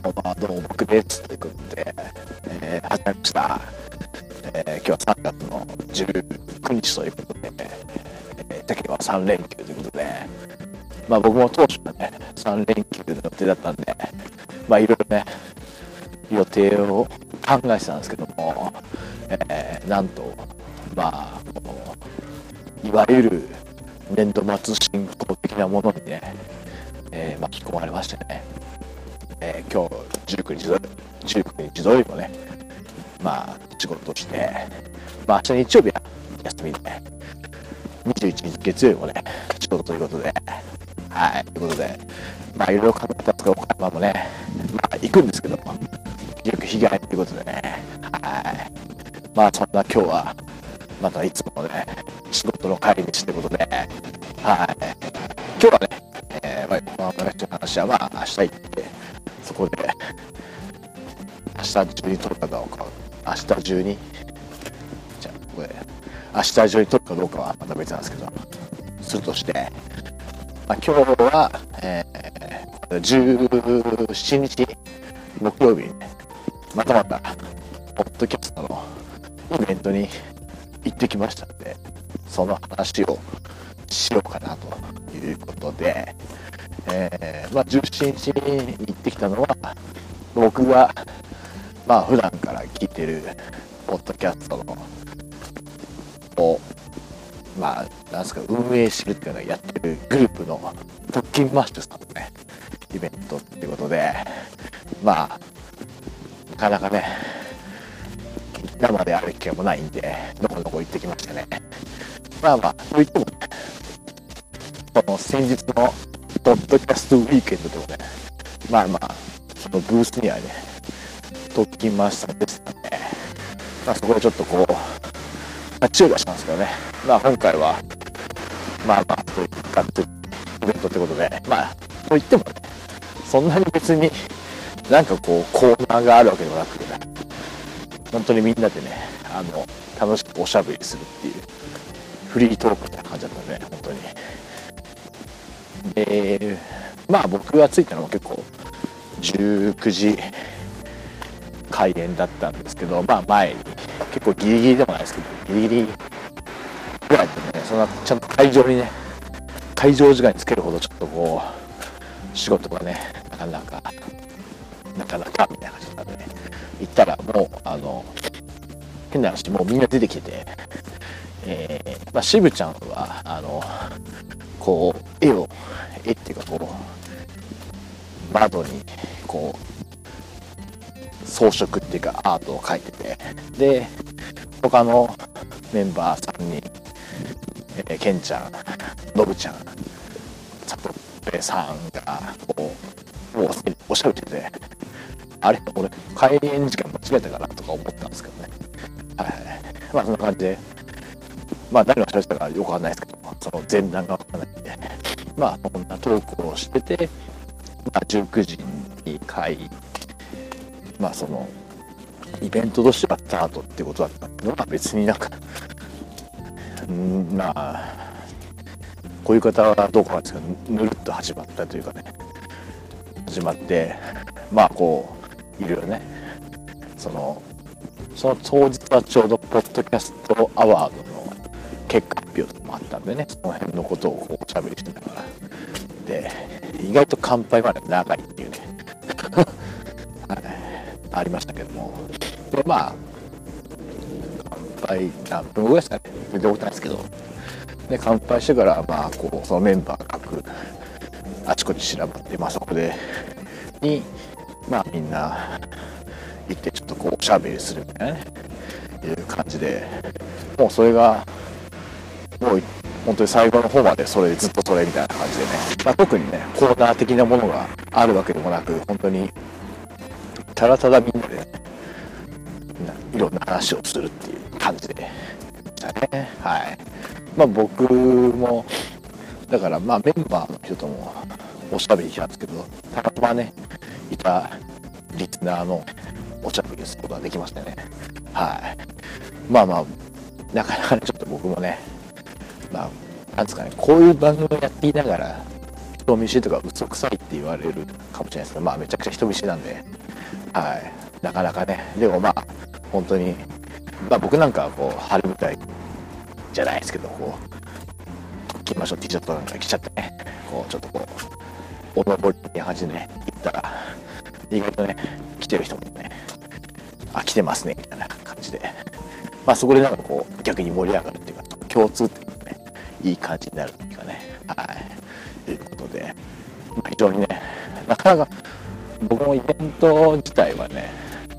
ばんは、どうも僕です。ということで、えー、始まりました。えー、今日は3月の19日ということで、えー、世間は3連休ということで、まあ僕も当初はね、3連休の予定だったんで、まあいろいろね、予定を考えてたんですけども、えー、なんと、まあ、いわゆる年度末進行的なものにね、えー、巻き込まれましてね、えー、今日19日土19日土曜日もね、まあ、仕事して、まあ、明日日曜日は休みで、21日月曜日もね、仕事ということで、はい、ということで、まあ、いろいろ考えたんですけど、岡山もね、まあ、行くんですけども、結局被害ということでね、はい。まあ、そんな今日は、またいつものね、仕事の帰り道ということで、はい。今日はね、えー、まあ、この話はまあ、明日行って、そこで、明日中に取るかどうか、明日中に、じゃあ、ここで、明日中に取るかどうかはまた別なんですけど、するとして、まあ、今日は、えー、17日、木曜日にね、またまた、ポッドキャストのイベントに行ってきましたので、その話をしようかなということで、えー、まあ、17日に行ってきたのは、僕が、まあ、普段から聞いてる、ポッドキャストの、を、まあ、なんすか、運営してるっていうのをやってるグループの、特勤マッシュさんのね、イベントっていうことで、まあ、なかなかね、生である機会もないんで、どこどこ行ってきましたね。まあまあ、といっても、この先日のポッドキャストウィークエンドでもね、まあまあ、そのブースにはね、特勤マスターですので、まあそこでちょっとこう、まあ注意はしたんですけどね、まあ今回は、まあまあ、そういうガッツイベントってことで、まあ、といってもね、そんなに別になんかこう、コーナーがあるわけでもなくてね、本当にみんなでね、あの、楽しくおしゃべりするっていう、フリートークみたいな感じだったね、本当に。で、まあ僕が着いたのも結構、19時開演だったんですけど、まあ前に、結構ギリギリでもないですけど、ギリギリぐらいでね、そんなちゃんと会場にね、会場時間につけるほどちょっとこう、仕事がね、なかなか、なかなかみたいな感じなんでね、行ったらもう、あの、変な話、もうみんな出てきてて、えー、まあ、渋ちゃんは、あの、こう、絵を、絵っていうかこう、窓に、こう、装飾っていうかアートを描いてて、で、他のメンバー3人、えー、ケンちゃん、ノブちゃん、サトペさんが、こう、もうおしゃべりしてて、あれ俺、開演時間間違えたかなとか思ったんですけどね。はい。まあそんな感じで、まあ誰が喋ってたかよくわかんないですけど、その前段がわかんないんで、まあこんなトークをしてて、まあ19時に会、まあその、イベントとしてはスタートってことだったけど、まあ別になんか、んまあ、こういう方はどうかなんですけど、ぬるっと始まったというかね、始まって、まあこう、いろいろね、その、その当日はちょうどポッドキャストアワードの結果発表もあったんでね、その辺のことをこうおしゃべりしてながら。で、意外と乾杯まで長いっていうね、ありましたけども。で、まあ、乾杯何分ぐらいですかね、全然覚えてないですけど、で、乾杯してから、まあ、こう、そのメンバー各、あちこち散らばって、まあそこで、に、まあみんな行ってちょっとこうおしゃべりするみたいなね、いう感じで、もうそれが、もう本当に最後の方までそれでずっとそれみたいな感じでね、まあ、特にね、コーナー的なものがあるわけでもなく、本当に、ただただみんなで、ね、いろんな話をするっていう感じでしたね。はい。まあ僕も、だからまあメンバーの人ともおしゃべりしたんですけど、たまたまね、いたリスナーのおしゃべりすることができましたね。はい。まあまあ、なかなかね、ちょっと僕もね、まあ、なんですかね、こういう番組をやっていながら、人見知りとか嘘くさいって言われるかもしれないですけどまあめちゃくちゃ人見知りなんではい。なかなかね。でもまあ本当にまあ僕なんかはこう春舞台じゃないですけどこう着ましょう T シャツなんか着ちゃってねこうちょっとこうお登りみたいな感じでね行ったら意外とね来てる人もねあ来てますねみたいな感じで。まあそこでなんかこう逆に盛り上がるっていうか共通っていい感じになるっていうかね。はい。ということで、まあ、非常にねなかなか僕もイベント自体はね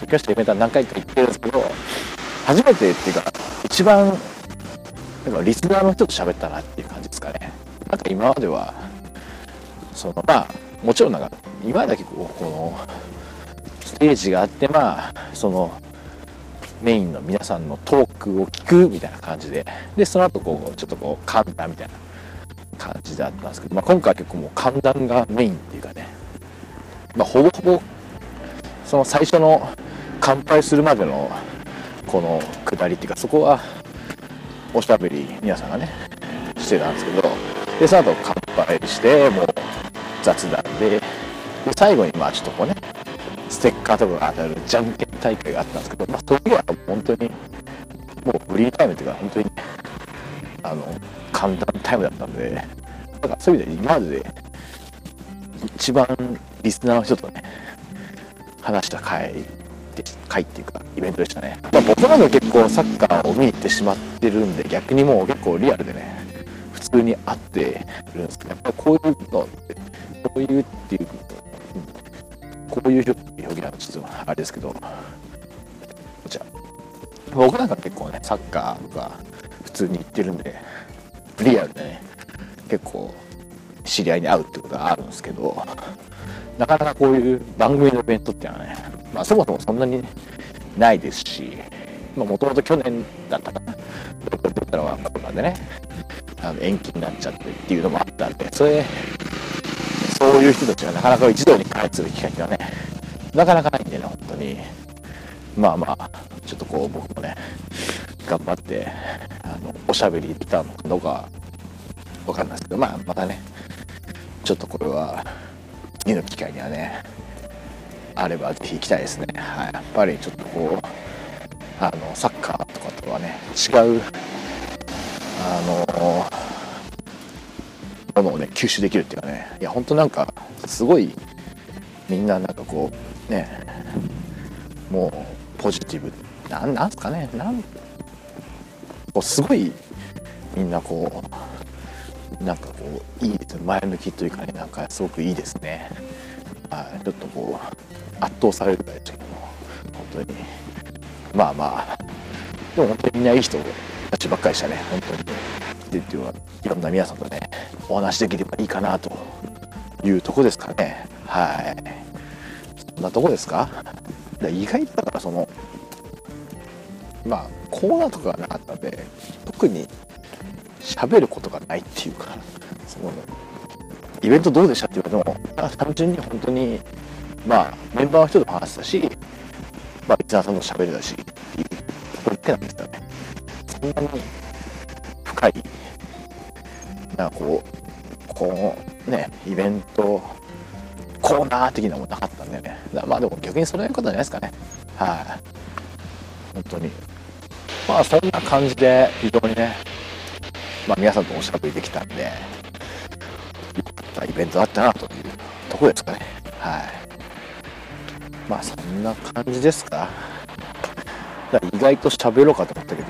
時吉とイベントは何回か行ってるんですけど初めてっていうか一番なんかリスナーの人と喋ったなっていう感じですかね。なんか今まではそのまあもちろんなんか今だけこうこのステージがあってまあそのメインの皆さんのトークを聞くみたいな感じででその後こうちょっとこう簡単みたいな感じだったんですけど、まあ、今回結構もう寒暖がメインっていうかね、まあ、ほぼほぼその最初の乾杯するまでのこの下りっていうかそこはおしゃべり皆さんがねしてたんですけどでその後乾杯してもう雑談でで最後にまあちょっとこうねステッカーとかが当たるじゃんけん大会があったんですけど、まあ、それは本当にもうフリータイムっていうか本当にあの簡単タイムだったんでだからそういう意味で今までで一番リスナーの人とね話した回で回っていうかイベントでしたね、まあ、僕らの結構サッカーを見に行ってしまってるんで逆にもう結構リアルでね普通に会ってるんですけどやっぱりこういうのってこういうっていうこういう表現はちょっとあれですけどこちら。僕なんか結構ねサッカーとか普通に行ってるんでリアルでね結構知り合いに会うってことがあるんですけどなかなかこういう番組のイベントっていうのはね、まあ、そもそもそんなにないですしもともと去年だったかな出たのはコロナでねあの延期になっちゃってっていうのもあったんでそれそういう人たちがなかなか一堂に会する機会がねなかなかないんでね本当に。まあまあちょっとこう僕もね頑張ってあのおしゃべりできたのかどうかわかんないですけどまあまたねちょっとこれは次の機会にはねあればぜひ行きたいですね、はい、やっぱりちょっとこうあのサッカーとかとはね違うあのものをね吸収できるっていうかね。いや本当なんかすごいみんななんかこうねもうポジティブ。なんなんすかね。なんこうすごいみんなこうなんかこういいです前向きというかねなんかすごくいいですね。はい。ちょっとこう圧倒されるぐらいですけども本当に。まあまあ。でも本当にみんないい人たちばっかりでしたね。本当に。でっていうのはいろんな皆さんとねお話できればいいかなというとこですかね。はい。そんなとこですか？意外とだからそのまあコーナーとかがなかったんで特に喋ることがないっていうかそのイベントどうでしたって言われても単純に本当にまあメンバーの人と話したしまあリスナーさんと喋れたしっていうころだけなんですよね。そんなに深いなんかこうこうねイベントコーナー的なもなかったんでね。まあでも逆にそれのことじゃないですかね。はい。本当に。まあそんな感じで非常にねまあ皆さんとおしゃべりできたんでいったイベントだったなというとこですかね。はい。まあそんな感じですか。だから意外と喋ろうかと思ったけど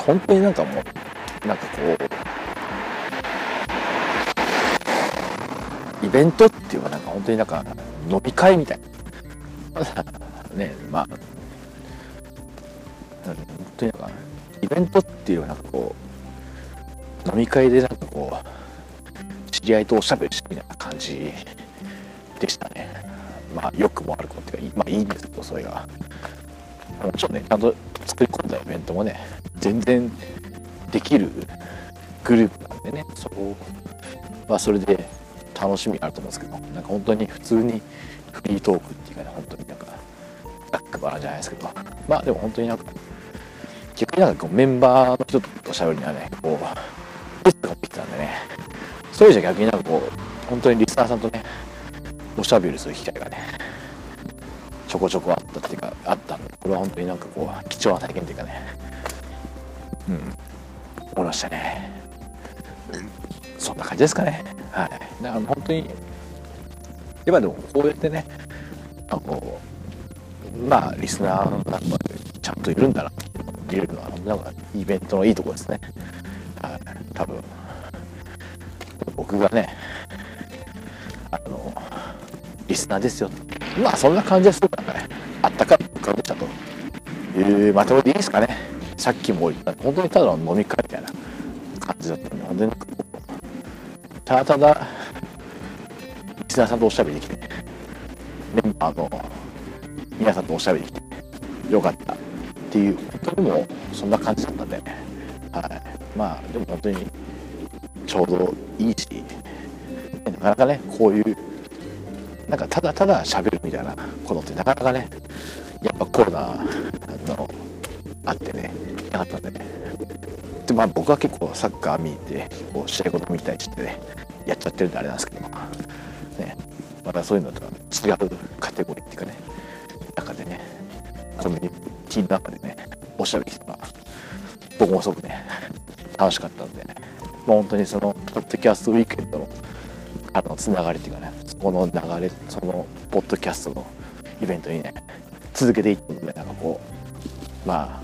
本当になんかもうなんかこうイベントっていうかなんか本当になんか飲み会みたいな。ねまあ。本当になんかイベントっていうのはなんかこう飲み会でなんかこう知り合いとおしゃべりしてみたいな感じでしたね。まあ良くも悪くもっていうかまあいいんですけどそれが。もちろんねちゃんと作り込んだイベントもね全然できるグループなんでねそこはそれで楽しみがあると思うんですけどなんか本当に普通にフリートークっていうかね本当になんかざっくばらじゃないですけど。まあでも本当になんか逆になんかこうメンバーの人と喋るにはねこうゲストが来てたんでねそれじゃ逆になんかこう本当にリスナーさんとねおしゃべりする機会がねちょこちょこあったっていうかあったんでこれは本当になんかこう貴重な体験っていうかねうん思いましたね。そんな感じですかね。はい。だから本当に今でもこうやってねあのまあリスナーの中でちゃんといるんだなって見れるのはなんかイベントのいいところですね。はい。多分僕がねあのリスナーですよまあそんな感じでするからねあったかい感じだと。いうまとめでいいですかね。さっきも言った本当にただの飲み会みたいな。ただただリスナーさんとおしゃべりできてメンバーの皆さんとおしゃべりできてよかったっていう本当にもそんな感じだったんで、はい、まあでも本当にちょうどいいしなかなかねこういうなんかただただ喋るみたいなことってなかなかねやっぱコロナのあってねなかったんで。ねでまあ僕は結構サッカー見てこう試合ごと見たりしてねやっちゃってるんであれなんですけども。ね。またそういうのとは違うカテゴリーっていうかね。中でね。コミュニティの中でね。おしゃべりしてた僕もすごくね楽しかったんで、まあ、本当にそのポッドキャストウィークエンドのあのつながりっていうかね。そこの流れそのポッドキャストのイベントにね続けていってのでなんかこうまあ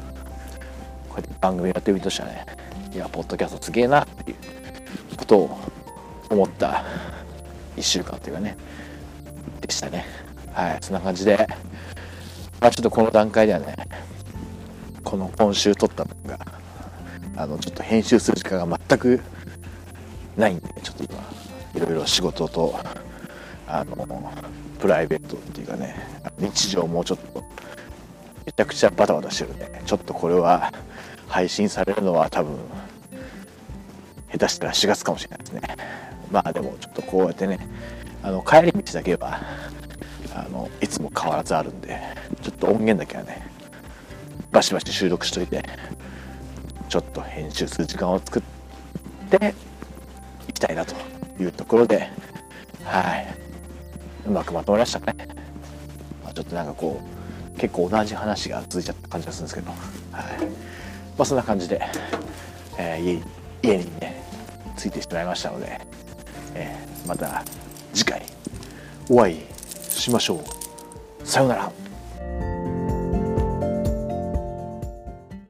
こうやって番組やってる身としてはねいやポッドキャストすげえなっていうことを思った1週間っていうかねでしたね。はい。そんな感じでまあちょっとこの段階ではねこの今週撮ったのがあのちょっと編集する時間が全くないんでちょっと今いろいろ仕事とあのプライベートっていうかね日常もちょっとめちゃくちゃバタバタしてるんでちょっとこれは配信されるのは多分下手したら4月かもしれないですね。まあでもちょっとこうやってねあの帰り道だけはあのいつも変わらずあるんでちょっと音源だけはねバシバシ収録しといてちょっと編集する時間を作っていきたいなというところではい。うまくまとまりましたね、まあ、ちょっとなんかこう結構同じ話が続いちゃった感じがするんですけど、はい。まあ、そんな感じで、えー、家家にねついてしまいましたので、えー、また次回お会いしましょう。さようなら。